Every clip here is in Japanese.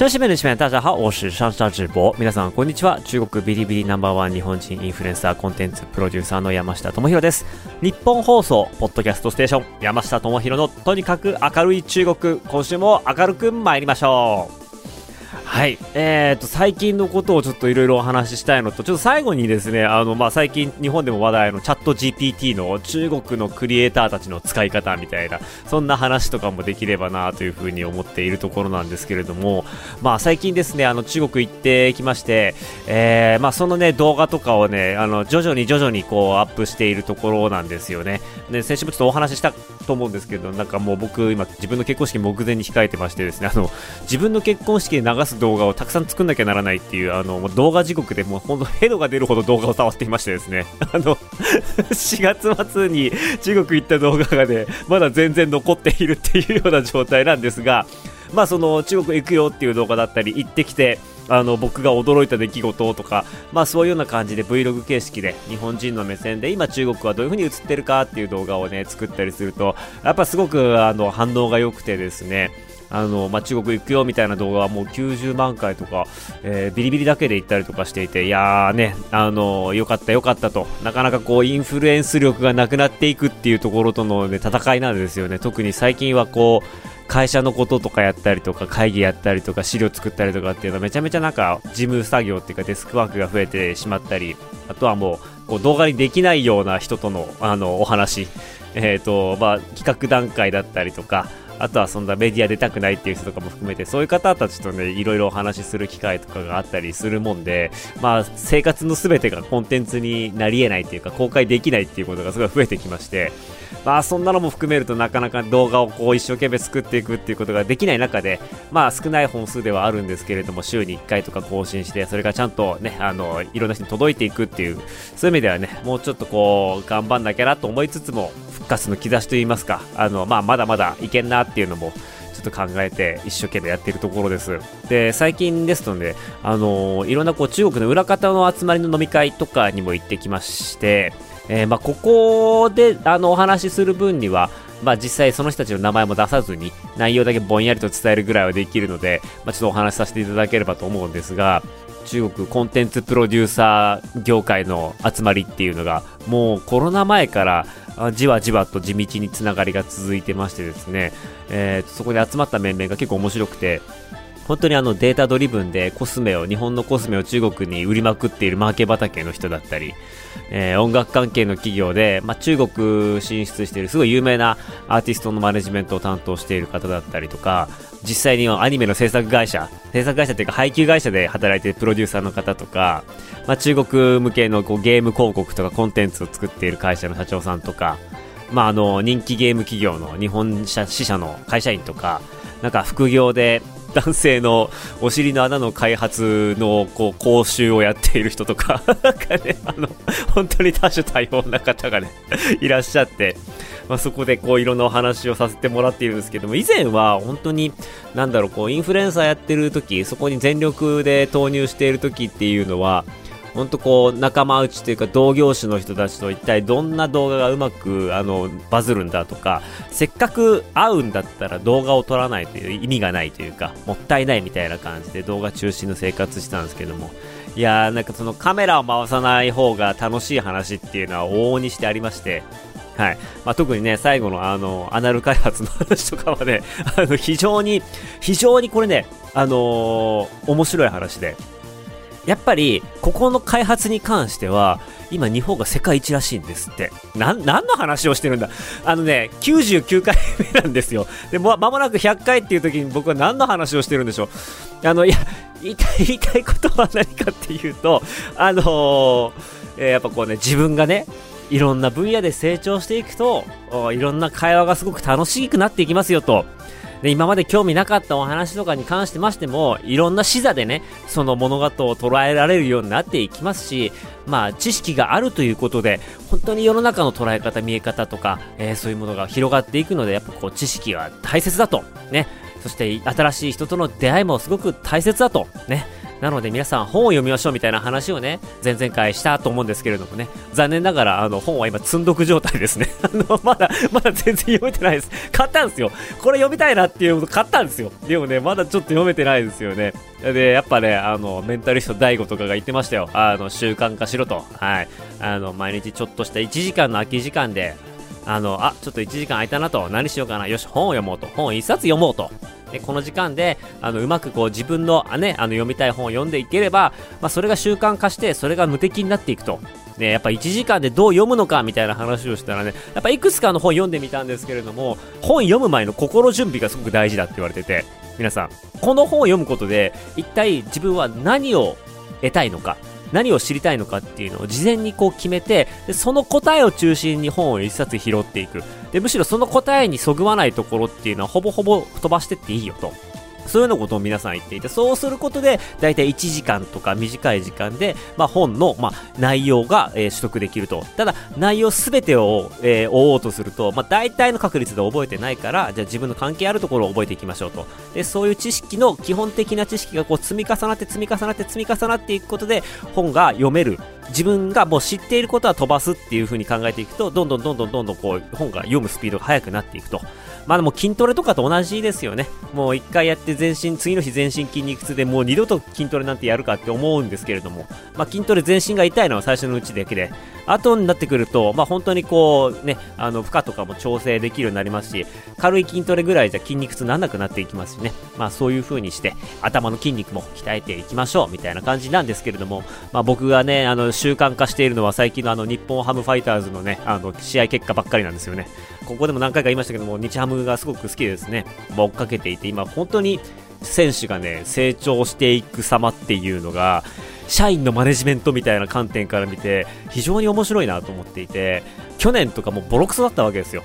女子面の面大家好，我是上上直播。皆さんこんにちは。中国ビリビリナンバーワン日本人インフルエンサーコンテンツプロデューサーの山下智博です。日本放送ポッドキャストステーション山下智博のとにかく明るい中国。今週も明るく参りましょう。はい。えーと、最近のことをちょっといろいろお話ししたいのと、ちょっと最後にですね、あの、まあ、最近日本でも話題のチャット GPT の中国のクリエイターたちの使い方みたいな、そんな話とかもできればなというふうに思っているところなんですけれども、まあ、最近ですね、あの、中国行ってきまして、えー、まあ、そのね、動画とかをね、あの、徐々に徐々にこう、アップしているところなんですよね。で、先週もちょっとお話ししたと思うんですけど、なんかもう僕、今、自分の結婚式目前に控えてましてですね、あの、自分の結婚式で流す動画をたくさん作んなきゃならないっていう、あの、動画時刻でもうほんとヘドが出るほど動画を触っていましてですね、あの、4月末に中国行った動画がね、まだ全然残っているっていうような状態なんですが、まあその中国行くよっていう動画だったり、行ってきて、あの僕が驚いた出来事とか、まあ、そういうような感じで Vlog 形式で日本人の目線で今中国はどういう風に映ってるかっていう動画をね作ったりするとやっぱすごくあの反応が良くてですねあの、まあ、中国行くよみたいな動画はもう90万回とか、えー、ビリビリだけで行ったりとかしていて、いやーね、あの、よかったよかったと、なかなかこう、インフルエンス力がなくなっていくっていうところとの、ね、戦いなんですよね。特に最近はこう、会社のこととかやったりとか、会議やったりとか、資料作ったりとかっていうのはめちゃめちゃなんか、事務作業っていうかデスクワークが増えてしまったり、あとはもう、こう動画にできないような人との、あの、お話、えっ、ー、と、まあ、企画段階だったりとか、あとはそんなメディア出たくないっていう人とかも含めて、そういう方たちとね、いろいろお話しする機会とかがあったりするもんで、まあ、生活の全てがコンテンツになり得ないっていうか、公開できないっていうことがすごい増えてきまして、まあ、そんなのも含めるとなかなか動画をこう一生懸命作っていくっていうことができない中で、まあ、少ない本数ではあるんですけれども、週に1回とか更新して、それがちゃんとね、あの、いろんな人に届いていくっていう、そういう意味ではね、もうちょっとこう、頑張んなきゃなと思いつつも、復活の兆しといいますか、あの、まあ、まだまだいけんなっていうのも、ちょっと考えて一生懸命やってるところです。で、最近ですとね、あのいろんなこう中国の裏方の集まりの飲み会とかにも行ってきまして、えー、まあ、ここであのお話しする分には、まあ、実際その人たちの名前も出さずに内容だけぼんやりと伝えるぐらいはできるので、まあ、ちょっとお話しさせていただければと思うんですが中国コンテンツプロデューサー業界の集まりっていうのがもうコロナ前からじわじわと地道につながりが続いてましてですね、えー、そこで集まった面々が結構面白くて本当にあのデータドリブンでコスメを、日本のコスメを中国に売りまくっているマーケ畑の人だったり、えー、音楽関係の企業で、まあ、中国進出しているすごい有名なアーティストのマネジメントを担当している方だったりとか、実際にアニメの制作会社、制作会社っていうか配給会社で働いているプロデューサーの方とか、まあ、中国向けのこうゲーム広告とかコンテンツを作っている会社の社長さんとか、まあ、あの人気ゲーム企業の日本支社の会社員とか、なんか副業で男性のお尻の穴の開発のこう講習をやっている人とか なんかね、あの、本当に多種多様な方がね、いらっしゃって、まあ、そこでこういろんなお話をさせてもらっているんですけども、以前は本当に、なんだろう、こうインフルエンサーやってる時、そこに全力で投入している時っていうのは、本当こう仲間内というか同業種の人たちと一体どんな動画がうまくあのバズるんだとかせっかく会うんだったら動画を撮らないという意味がないというかもったいないみたいな感じで動画中心の生活したんですけども。いやーなんかそのカメラを回さない方が楽しい話っていうのは往々にしてありまして。はい。まあ、特にね、最後のあのアナル開発の話とかはね、あの非常に、非常にこれね、あのー、面白い話で、やっぱり、ここの開発に関しては、今日本が世界一らしいんですって。な、何の話をしてるんだあのね、99回目なんですよ。で、も、間もなく100回っていう時に僕は何の話をしてるんでしょう。あの、いや、言いたい、言いたいことは何かっていうと、あのー、えー、やっぱこうね、自分がね、いろんな分野で成長していくと、いろんな会話がすごく楽しくなっていきますよと。で、今まで興味なかったお話とかに関してましても、いろんな視座でね、その物事を捉えられるようになっていきますし、まあ、知識があるということで、本当に世の中の捉え方、見え方とか、えー、そういうものが広がっていくので、やっぱこう、知識は大切だと、ね。そして新しい人との出会いもすごく大切だと、ね。なので皆さん本を読みましょうみたいな話をね、前々回したと思うんですけれどもね、残念ながらあの本は今積んどく状態ですね。あの、まだ、まだ全然読めてないです。買ったんですよ。これ読みたいなっていうの買ったんですよ。でもね、まだちょっと読めてないですよね。で、やっぱね、あの、メンタリスト DAIGO とかが言ってましたよ。あの、習慣化しろと。はい。あの、毎日ちょっとした1時間の空き時間で、あの、あ、ちょっと1時間空いたなと。何しようかな。よし、本を読もうと。本1冊読もうと。で、この時間で、あの、うまくこう自分の、ね、あの、読みたい本を読んでいければ、まあ、それが習慣化して、それが無敵になっていくと。ね、やっぱ1時間でどう読むのかみたいな話をしたらね、やっぱいくつかの本読んでみたんですけれども、本読む前の心準備がすごく大事だって言われてて、皆さん、この本を読むことで、一体自分は何を得たいのか、何を知りたいのかっていうのを事前にこう決めて、その答えを中心に本を一冊拾っていく。で、むしろその答えにそぐわないところっていうのはほぼほぼ飛ばしてっていいよと。そういうのことを皆さん言っていて、そうすることで、だいたい1時間とか短い時間で、まあ、本の、まあ、内容が、えー、取得できると。ただ、内容すべてを、えー、追おうとすると、まあ、大体の確率で覚えてないから、じゃあ自分の関係あるところを覚えていきましょうと。で、そういう知識の、基本的な知識がこう積み重なって積み重なって積み重なっていくことで、本が読める。自分がもう知っていることは飛ばすっていう風に考えていくと、どんどんどんどんどんどんこう、本が読むスピードが速くなっていくと。まあでも筋トレとかと同じですよね。もう一回やって全身、次の日全身筋肉痛でもう二度と筋トレなんてやるかって思うんですけれども、まあ筋トレ全身が痛いのは最初のうちだけで、後になってくると、まあ本当にこうね、あの負荷とかも調整できるようになりますし、軽い筋トレぐらいじゃ筋肉痛になんなくなっていきますしね。まあそういう風にして、頭の筋肉も鍛えていきましょうみたいな感じなんですけれども、まあ僕がね、あの習慣化しているのは最近のあの日本ハムファイターズのね、あの試合結果ばっかりなんですよね。ここでも何回か言いましたけども、日ハムがすごく好きですね、追っかけていて、今本当に選手がね、成長していく様っていうのが、社員のマネジメントみたいな観点から見て、非常に面白いなと思っていて、去年とかもボロクソだったわけですよ。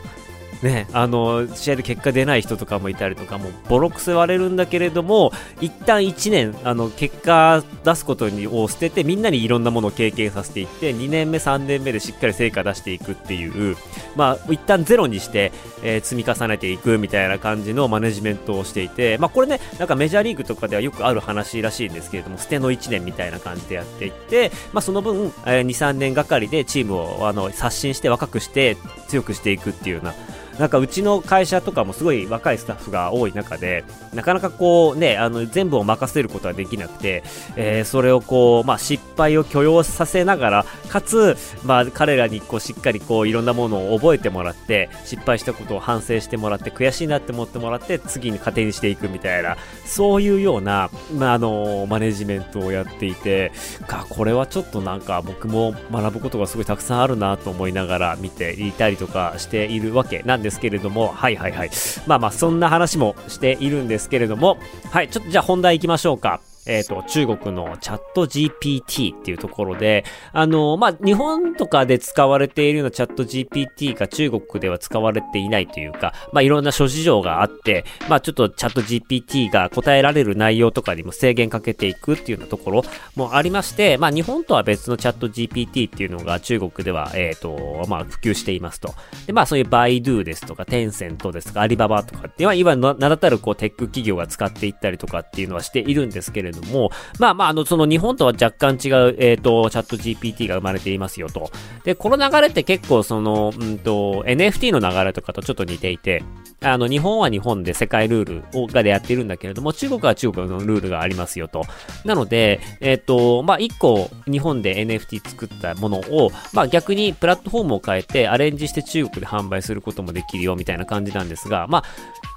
ね、あの試合で結果出ない人とかもいたりとかもボロクソ言われるんだけれども一旦1年あの結果出すことを捨ててみんなにいろんなものを経験させていって2年目3年目でしっかり成果出していくっていうまあ一旦ゼロにして、えー、積み重ねていくみたいな感じのマネジメントをしていてまあこれねなんかメジャーリーグとかではよくある話らしいんですけれども捨ての1年みたいな感じでやっていってまあその分、えー、23年がかりでチームをあの刷新して若くして強くしていくっていうようななんかうちの会社とかもすごい若いスタッフが多い中で、なかなかこうね、あの全部を任せることはできなくて、えー、それをこう、まあ失敗を許容させながら、かつ、まあ彼らにこうしっかりこういろんなものを覚えてもらって、失敗したことを反省してもらって、悔しいなって思ってもらって、次に糧にしていくみたいな、そういうような、まああの、マネジメントをやっていて、か、これはちょっとなんか僕も学ぶことがすごいたくさんあるなと思いながら見ていたりとかしているわけなんですけれども、はいはいはい。まあまあ、そんな話もしているんですけれども、はい、ちょっとじゃあ本題行きましょうか。えっ、ー、と、中国のチャット GPT っていうところで、あの、まあ、日本とかで使われているようなチャット GPT が中国では使われていないというか、まあ、いろんな諸事情があって、まあ、ちょっとチャット GPT が答えられる内容とかにも制限かけていくっていうようなところもありまして、まあ、日本とは別のチャット GPT っていうのが中国では、えっ、ー、と、まあ、普及していますと。で、まあ、そういうバイドゥですとか、テンセントですとか、アリババとかっていうのは、いわゆる名だたるこう、テック企業が使っていったりとかっていうのはしているんですけれどども、まあまあ、あの、その日本とは若干違う、えっ、ー、と、チャット GPT が生まれていますよと。で、この流れって結構その、うんと、NFT の流れとかとちょっと似ていて、あの、日本は日本で世界ルールをがでやってるんだけれども、中国は中国のルールがありますよと。なので、えっ、ー、と、まあ、一個日本で NFT 作ったものを、まあ、逆にプラットフォームを変えてアレンジして中国で販売することもできるよみたいな感じなんですが、まあ、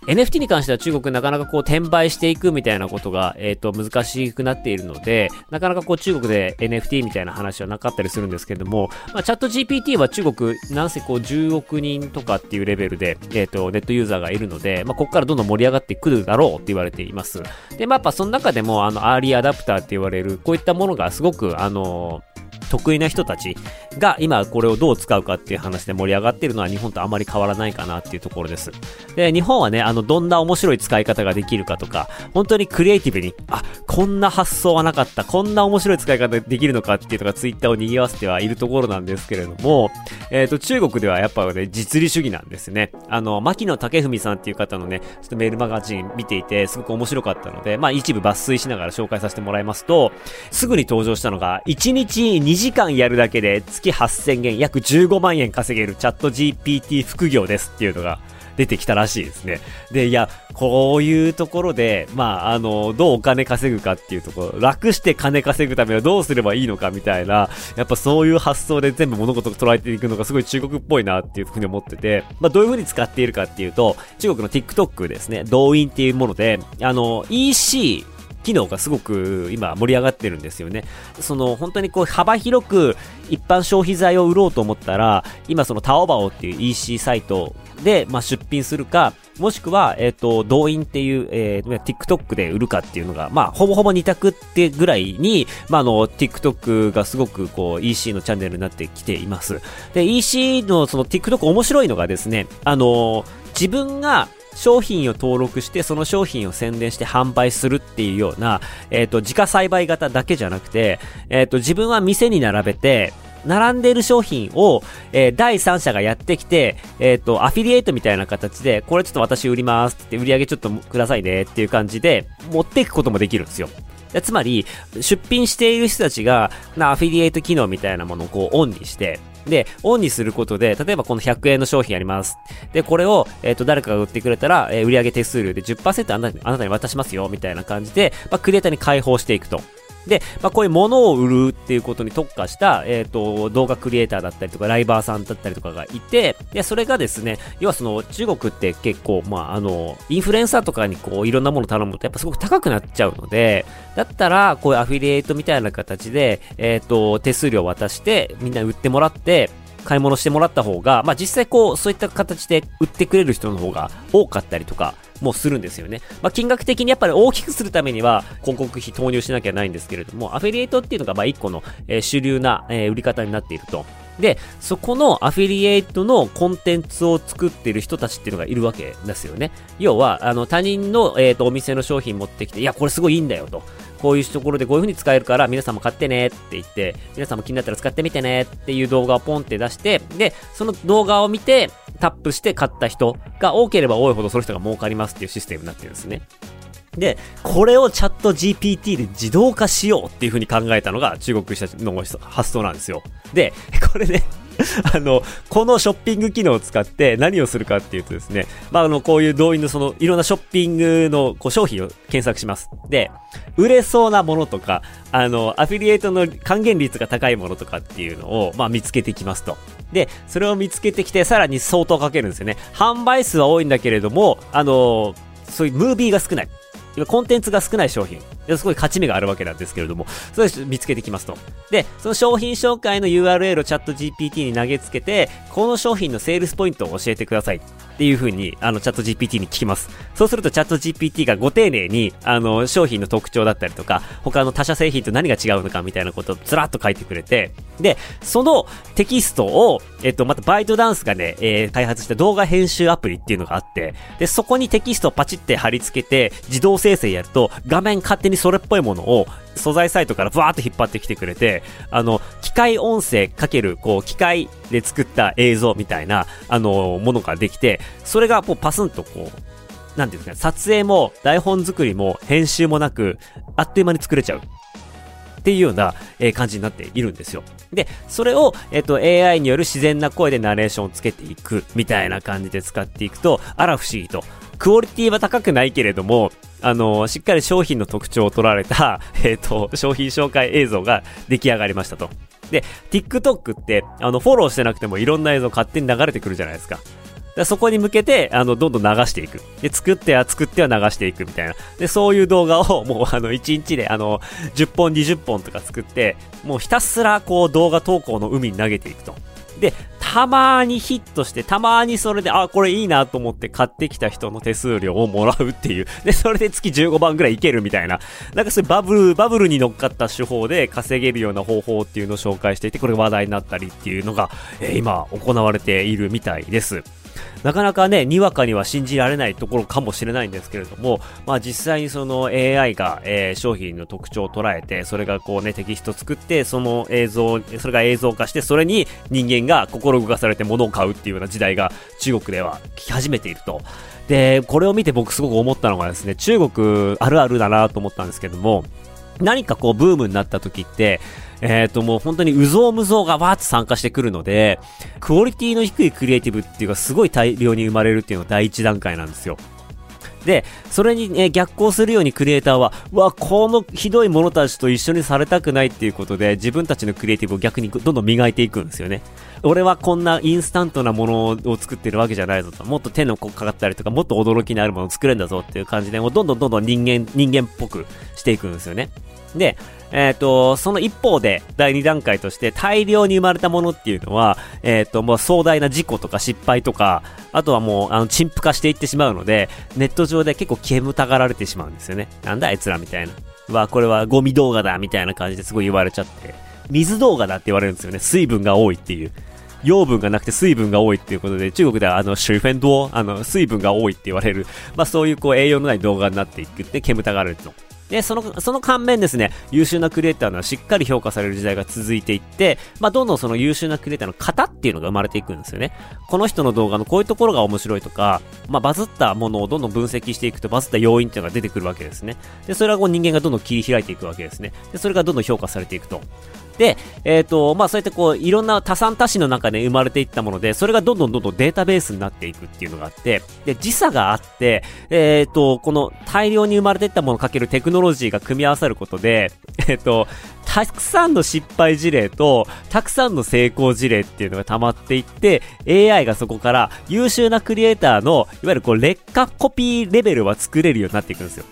NFT に関しては中国なかなかこう転売していくみたいなことが、えっ、と、難しくなっているので、なかなかこう中国で NFT みたいな話はなかったりするんですけれども、まあ、チャット GPT は中国、なんせこう10億人とかっていうレベルで、えっ、と、ネットユーザーがいるので、まあ、ここからどんどん盛り上がってくるだろうって言われています。で、まあ、やっぱその中でも、あの、アーリーアダプターって言われる、こういったものがすごく、あの得意な人たちが今これをどう使うかっていう話で盛り上がってるのは日本とあまり変わらないかなっていうところです。で、日本はね、あの、どんな面白い使い方ができるかとか、本当にクリエイティブに、あ、こんな発想はなかった、こんな面白い使い方できるのかっていうのがツイッターを賑わせてはいるところなんですけれども、えっ、ー、と、中国ではやっぱね、実利主義なんですね。あの、牧野武文さんっていう方のね、ちょっとメールマガジン見ていて、すごく面白かったので、まあ一部抜粋しながら紹介させてもらいますと、すぐに登場したのが、1日2時間やるだけで月8000元、約15万円稼げるチャット GPT 副業ですっていうのが、出てきたらしいですね。で、いや、こういうところで、まあ、あの、どうお金稼ぐかっていうところ、楽して金稼ぐためはどうすればいいのかみたいな、やっぱそういう発想で全部物事を捉えていくのがすごい中国っぽいなっていうふうに思ってて、まあ、どういうふうに使っているかっていうと、中国の TikTok ですね、動員っていうもので、あの、EC、機能がすごく今盛り上がってるんですよね。その本当にこう幅広く一般消費財を売ろうと思ったら、今そのタオバオっていう EC サイトで、まあ、出品するか、もしくは、えっ、ー、と、動員っていう、えー、TikTok で売るかっていうのが、まあ、ほぼほぼ二択ってぐらいに、まあ、あの、TikTok がすごく、こう、EC のチャンネルになってきています。で、EC のその TikTok 面白いのがですね、あの、自分が商品を登録して、その商品を宣伝して販売するっていうような、えっ、ー、と、自家栽培型だけじゃなくて、えっ、ー、と、自分は店に並べて、並んでいる商品を、えー、第三者がやってきて、えっ、と、アフィリエイトみたいな形で、これちょっと私売りますって売り上げちょっとくださいねっていう感じで、持っていくこともできるんですよ。つまり、出品している人たちが、な、アフィリエイト機能みたいなものをこうオンにして、で、オンにすることで、例えばこの100円の商品あります。で、これを、えっ、ー、と、誰かが売ってくれたら、えー、売上手数料で10%あなたに渡しますよ、みたいな感じで、まあ、クリエイターに開放していくと。で、まあ、こういうものを売るっていうことに特化した、えっ、ー、と、動画クリエイターだったりとか、ライバーさんだったりとかがいて、で、それがですね、要はその、中国って結構、まあ、あの、インフルエンサーとかにこう、いろんなもの頼むと、やっぱすごく高くなっちゃうので、だったら、こういうアフィリエイトみたいな形で、えっ、ー、と、手数料渡して、みんな売ってもらって、買い物してもらった方が、まあ実際こう、そういった形で売ってくれる人の方が多かったりとか、もうするんですよね。まあ、金額的にやっぱり大きくするためには広告費投入しなきゃないんですけれども、アフィリエイトっていうのがまあ一個の、えー、主流な、えー、売り方になっていると。で、そこのアフィリエイトのコンテンツを作ってる人たちっていうのがいるわけですよね。要は、あの、他人の、えっ、ー、と、お店の商品持ってきて、いや、これすごいいいんだよと。こういうところでこういう風に使えるから皆さんも買ってねって言って、皆さんも気になったら使ってみてねっていう動画をポンって出して、で、その動画を見てタップして買った人が多ければ多いほどその人が儲かりますっていうシステムになってるんですね。で、これをチャット GPT で自動化しようっていう風に考えたのが中国人たちの発想なんですよ。で、これね、あの、このショッピング機能を使って何をするかっていうとですね、まあ、あの、こういう動員のその、いろんなショッピングのこう商品を検索します。で、売れそうなものとか、あの、アフィリエイトの還元率が高いものとかっていうのを、まあ、見つけてきますと。で、それを見つけてきて、さらに相当かけるんですよね。販売数は多いんだけれども、あの、そういうムービーが少ない。コンテンツが少ない商品。すごい勝ち目があるわけなんですけれども、それ見つけてきますと。で、その商品紹介の URL をチャット GPT に投げつけて、この商品のセールスポイントを教えてください。っていう風に、あの、チャット GPT に聞きます。そうすると、チャット GPT がご丁寧に、あの、商品の特徴だったりとか、他の他社製品と何が違うのかみたいなことをずらっと書いてくれて、で、そのテキストを、えっと、またバイトダンスがね、えー、開発した動画編集アプリっていうのがあって、で、そこにテキストをパチって貼り付けて、自動生成やると、画面勝手にそれっぽいものを素材サイトからブワーって引っ張ってきてくれて、あの、機械音声かける、こう、機械で作った映像みたいな、あの、ものができて、それがもうパスンとこう、なんていうんですかね、撮影も台本作りも編集もなく、あっという間に作れちゃう。っていうような、えー、感じになっているんですよ。で、それを、えっ、ー、と、AI による自然な声でナレーションをつけていく、みたいな感じで使っていくと、あら不思議と。クオリティは高くないけれども、あの、しっかり商品の特徴を取られた、えっ、ー、と、商品紹介映像が出来上がりましたと。で、TikTok って、あの、フォローしてなくてもいろんな映像勝手に流れてくるじゃないですか。でそこに向けて、あの、どんどん流していく。で、作っては作っては流していくみたいな。で、そういう動画をもう あの、1日であの、10本、20本とか作って、もうひたすらこう動画投稿の海に投げていくと。で、たまにヒットして、たまにそれで、あ、これいいなと思って買ってきた人の手数料をもらうっていう。で、それで月15万ぐらいいけるみたいな。なんかそういうバブル、バブルに乗っかった手法で稼げるような方法っていうのを紹介していて、これ話題になったりっていうのが、えー、今行われているみたいです。なかなかね、にわかには信じられないところかもしれないんですけれども、まあ実際にその AI が、えー、商品の特徴を捉えて、それがこうね、テキスト作って、その映像、それが映像化して、それに人間が心動かされて物を買うっていうような時代が中国では来始めていると。で、これを見て僕すごく思ったのがですね、中国あるあるだなと思ったんですけども、何かこうブームになった時って、えっ、ー、ともう本当にうぞうむぞうがわーって参加してくるので、クオリティの低いクリエイティブっていうかすごい大量に生まれるっていうのが第一段階なんですよ。で、それに、ね、逆行するようにクリエイターは、わ、このひどい者たちと一緒にされたくないっていうことで、自分たちのクリエイティブを逆にどんどん磨いていくんですよね。俺はこんなインスタントなものを作ってるわけじゃないぞと。もっと手のかかったりとか、もっと驚きのあるものを作れるんだぞっていう感じで、もうどんどんどんどん人間、人間っぽくしていくんですよね。で、えっ、ー、と、その一方で、第2段階として大量に生まれたものっていうのは、えっ、ー、と、もう壮大な事故とか失敗とか、あとはもう、あの、陳腐化していってしまうので、ネット上で結構煙たがられてしまうんですよね。なんだあいつらみたいな。わ、これはゴミ動画だみたいな感じですごい言われちゃって。水動画だって言われるんですよね。水分が多いっていう。養分がなくて水分が多いっていうことで、中国ではあの、シュフェンドあの、水分が多いって言われる、まあそういうこう栄養のない動画になっていくって煙たがられると。で、その、その反面ですね、優秀なクリエイターのしっかり評価される時代が続いていって、まあ、どんどんその優秀なクリエイターの型っていうのが生まれていくんですよね。この人の動画のこういうところが面白いとか、まあ、バズったものをどんどん分析していくと、バズった要因っていうのが出てくるわけですね。で、それはこう人間がどんどん切り開いていくわけですね。で、それがどんどん評価されていくと。で、えっ、ー、と、まあ、そうやってこう、いろんな多産多死の中で生まれていったもので、それがどんどんどんどんデータベースになっていくっていうのがあって、で、時差があって、えっ、ー、と、この大量に生まれていったものをかけるテクノロジーが組み合わさることで、えっ、と、たくさんの失敗事例と、たくさんの成功事例っていうのが溜まっていって、AI がそこから優秀なクリエイターの、いわゆるこう、劣化コピーレベルは作れるようになっていくんですよ。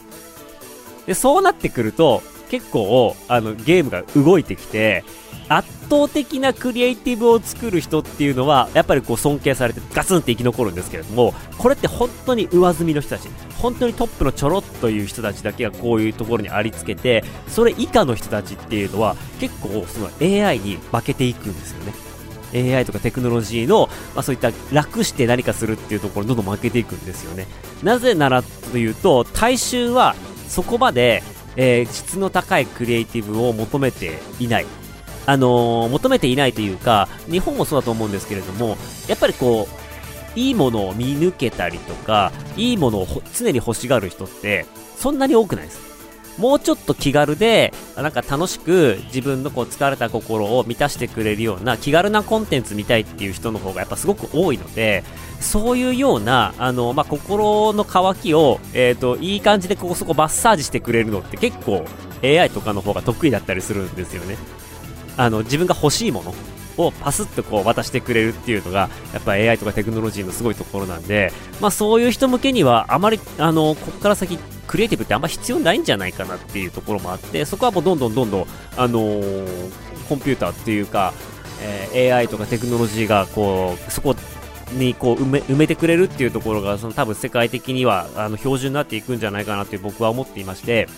で、そうなってくると、結構、あの、ゲームが動いてきて、圧倒的なクリエイティブを作る人っていうのは、やっぱりこう尊敬されてガツンって生き残るんですけれども、これって本当に上積みの人たち、本当にトップのちょろっという人たちだけがこういうところにありつけて、それ以下の人たちっていうのは、結構その AI に負けていくんですよね。AI とかテクノロジーの、まあ、そういった楽して何かするっていうところにどんどん負けていくんですよね。なぜならというと、大衆はそこまでえー、質の高いクリエイティブを求めていない。あのー、求めていないというか、日本もそうだと思うんですけれども、やっぱりこう、いいものを見抜けたりとか、いいものを常に欲しがる人って、そんなに多くないです。もうちょっと気軽で、なんか楽しく自分のこう疲れた心を満たしてくれるような気軽なコンテンツ見たいっていう人の方がやっぱすごく多いので、そういうような、あの、まあ、心の渇きを、えっ、ー、と、いい感じでここそこマッサージしてくれるのって結構 AI とかの方が得意だったりするんですよね。あの、自分が欲しいものをパスッとこう渡してくれるっていうのが、やっぱ AI とかテクノロジーのすごいところなんで、まあそういう人向けにはあまり、あの、ここから先クリエイティブってあんま必要ないんじゃないかなっていうところもあって、そこはもうどんどんどんどん、あのー、コンピューターっていうか、えー、AI とかテクノロジーがこう、そこにこう埋め埋めてくれるっていうところがその多分世界的にはあの標準になっていくんじゃないかなって僕は思っていまして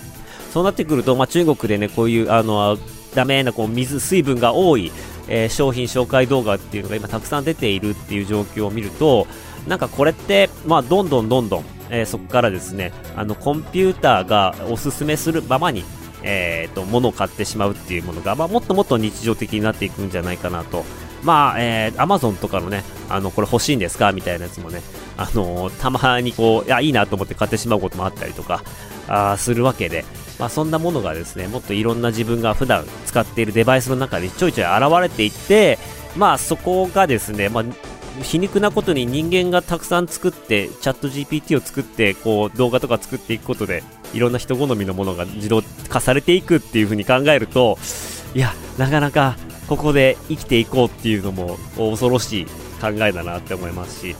そうなってくると、まあ、中国でねこういうあのダメなこう水水分が多い、えー、商品紹介動画っていうのが今たくさん出ているっていう状況を見るとなんかこれって、まあ、どんどんどんどん、えー、そこからですねあのコンピューターがおすすめするままにえーと、物を買ってしまうっていうものが、まあ、もっともっと日常的になっていくんじゃないかなと。まあ、えー、アマゾンとかのね、あの、これ欲しいんですか？みたいなやつもね、あの、たまにこう、いや、いいなと思って買ってしまうこともあったりとか、あするわけで、まあ、そんなものがですね、もっといろんな自分が普段使っているデバイスの中でちょいちょい現れていって、まあ、そこがですね、まあ、皮肉なことに人間がたくさん作って、チャット GPT を作って、こう、動画とか作っていくことで、いろんな人好みのものが自動化されていくっていう風に考えると、いや、なかなかここで生きていこうっていうのも恐ろしい考えだなって思いますし、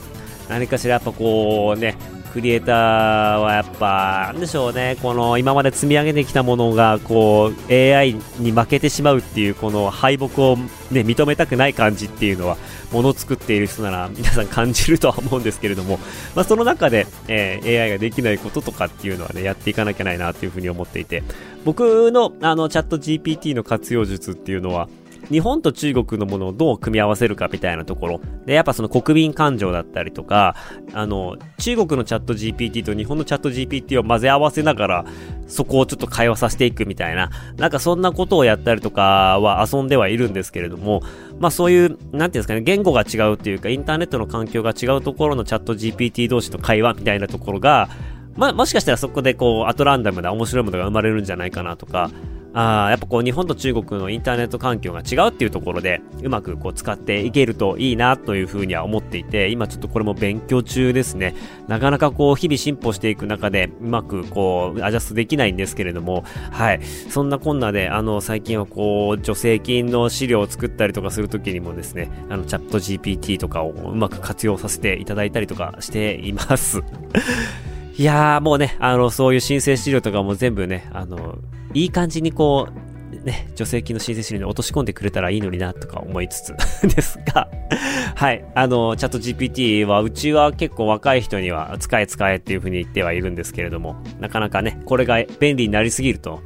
何かしらやっぱこうね、クリエイターはやっぱ、なんでしょうね、この今まで積み上げてきたものが、こう、AI に負けてしまうっていう、この敗北をね、認めたくない感じっていうのは、もの作っている人なら皆さん感じるとは思うんですけれども、まあ、その中で、えー、AI ができないこととかっていうのはね、やっていかなきゃないなというふうに思っていて、僕のあのチャット GPT の活用術っていうのは、日本と中国のものをどう組み合わせるかみたいなところ。で、やっぱその国民感情だったりとか、あの、中国のチャット GPT と日本のチャット GPT を混ぜ合わせながら、そこをちょっと会話させていくみたいな、なんかそんなことをやったりとかは遊んではいるんですけれども、まあそういう、なんていうんですかね、言語が違うっていうか、インターネットの環境が違うところのチャット GPT 同士の会話みたいなところが、まあもしかしたらそこでこう、アトランダムな面白いものが生まれるんじゃないかなとか、あやっぱこう日本と中国のインターネット環境が違うっていうところでうまくこう使っていけるといいなというふうには思っていて今ちょっとこれも勉強中ですね。なかなかこう日々進歩していく中でうまくこうアジャストできないんですけれどもはい。そんなこんなであの最近はこう助成金の資料を作ったりとかするときにもですねあのチャット GPT とかをうまく活用させていただいたりとかしています。いやーもうね、あの、そういう申請資料とかも全部ね、あの、いい感じにこう、ね、助成金の申請資料に落とし込んでくれたらいいのになとか思いつつ ですがはい、あの、チャット GPT は、うちは結構若い人には使え使えっていうふうに言ってはいるんですけれども、なかなかね、これが便利になりすぎると、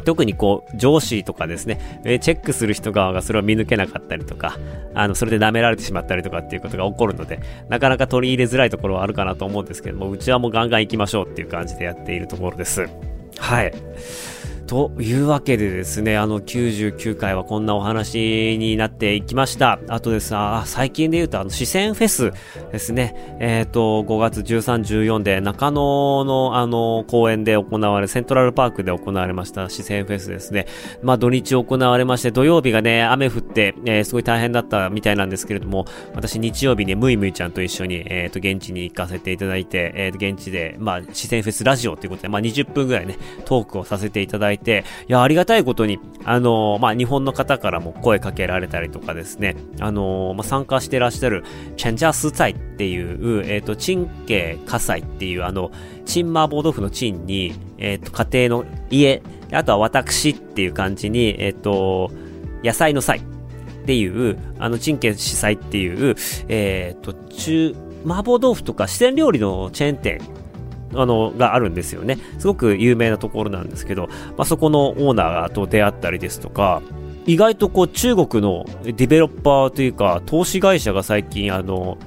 特にこう、上司とかですね、えチェックする人側がそれを見抜けなかったりとか、あの、それで舐められてしまったりとかっていうことが起こるので、なかなか取り入れづらいところはあるかなと思うんですけども、うちはもうガンガン行きましょうっていう感じでやっているところです。はい。というわけでですね、あの99回はこんなお話になっていきました。あとですあ最近で言うとあの四川フェスですね、えっ、ー、と、5月13、14で中野のあの公園で行われ、セントラルパークで行われました四川フェスですね。まあ土日行われまして、土曜日がね、雨降って、えー、すごい大変だったみたいなんですけれども、私日曜日にムイムイちゃんと一緒に、えっ、ー、と、現地に行かせていただいて、えっ、と、現地で、まあ、四川フェスラジオということで、まあ20分ぐらいね、トークをさせていただいて、て、いや、ありがたいことに、あのー、まあ、日本の方からも声かけられたりとかですね、あのー、まあ、参加してらっしゃる、チェンジャースツァイっていう、えっ、ー、と、チンケ火災っていう、あの、チン麻婆豆腐のチンに、えっ、と、家庭の家、あとは私っていう感じに、えっ、と、野菜の菜っていう、あの、チンケイ司祭っていう、えっ、と、中、麻婆豆腐とか四川料理のチェーン店あの、があるんですよね。すごく有名なところなんですけど、まあ、そこのオーナーと出会ったりですとか、意外とこう中国のディベロッパーというか、投資会社が最近あの、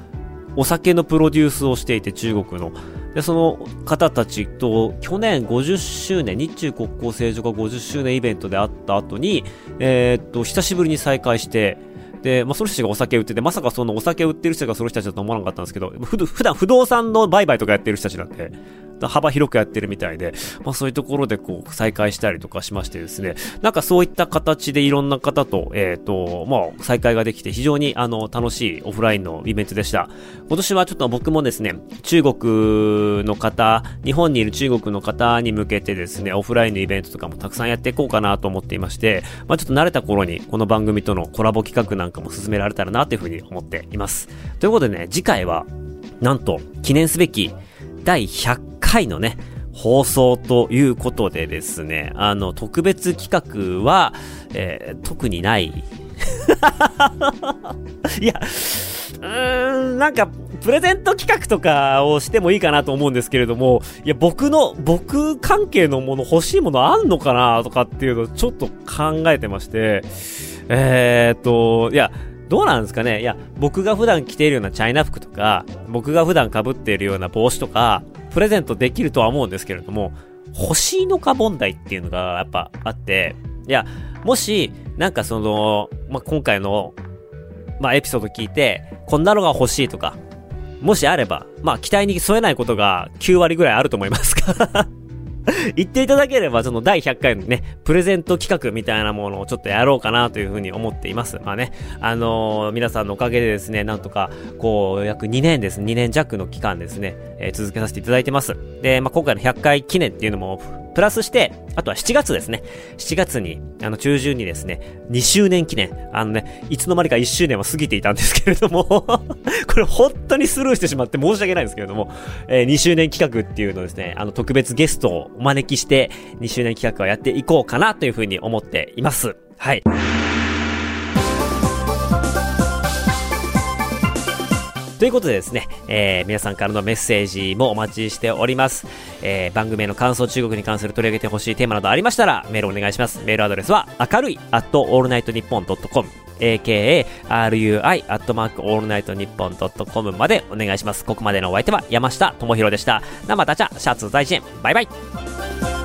お酒のプロデュースをしていて中国の。で、その方たちと去年50周年、日中国交正常化50周年イベントで会った後に、えー、っと、久しぶりに再会して、で、まあ、その人たちがお酒売ってて、まさかそのお酒売ってる人がその人たちだと思わなかったんですけど、ふ普段不動産の売買とかやってる人たちなんで、幅広くやってるみたいで、まあそういうところでこう再開したりとかしましてですね、なんかそういった形でいろんな方と、えっ、ー、と、まあ再開ができて非常にあの楽しいオフラインのイベントでした。今年はちょっと僕もですね、中国の方、日本にいる中国の方に向けてですね、オフラインのイベントとかもたくさんやっていこうかなと思っていまして、まあちょっと慣れた頃にこの番組とのコラボ企画なんかも進められたらなというふうに思っています。ということでね、次回は、なんと、記念すべき第100回のね、放送ということでですね、あの、特別企画は、えー、特にない。いや、うーん、なんか、プレゼント企画とかをしてもいいかなと思うんですけれども、いや、僕の、僕関係のもの欲しいものあんのかなとかっていうのをちょっと考えてまして、えー、っと、いや、どうなんですかねいや、僕が普段着ているようなチャイナ服とか、僕が普段被っているような帽子とか、プレゼントできるとは思うんですけれども、欲しいのか問題っていうのがやっぱあって、いや、もし、なんかその、まあ、今回の、まあ、エピソード聞いて、こんなのが欲しいとか、もしあれば、まあ、期待に添えないことが9割ぐらいあると思いますから。言っていただければ、その第100回のね、プレゼント企画みたいなものをちょっとやろうかなというふうに思っています。まあね、あのー、皆さんのおかげでですね、なんとか、こう、約2年です2年弱の期間ですね、えー、続けさせていただいてます。で、まあ今回の100回記念っていうのもプラスして、あとは7月ですね。7月に、あの、中旬にですね、2周年記念。あのね、いつの間にか1周年は過ぎていたんですけれども これ本当にスルーしてしまって申し訳ないんですけれども、えー、2周年企画っていうのですね、あの、特別ゲストをお招きして、2周年企画はやっていこうかなというふうに思っています。はい。ということでですね、えー、皆さんからのメッセージもお待ちしております。えー、番組への感想、中国に関する取り上げてほしいテーマなどありましたら、メールお願いします。メールアドレスは、明るい、at allnightnippon.com、akarui、アットマークオールナイトニッポンドットコムまでお願いします。ここまでのお相手は山下智博でした。生たちゃ、シャツ大臣、バイバイ。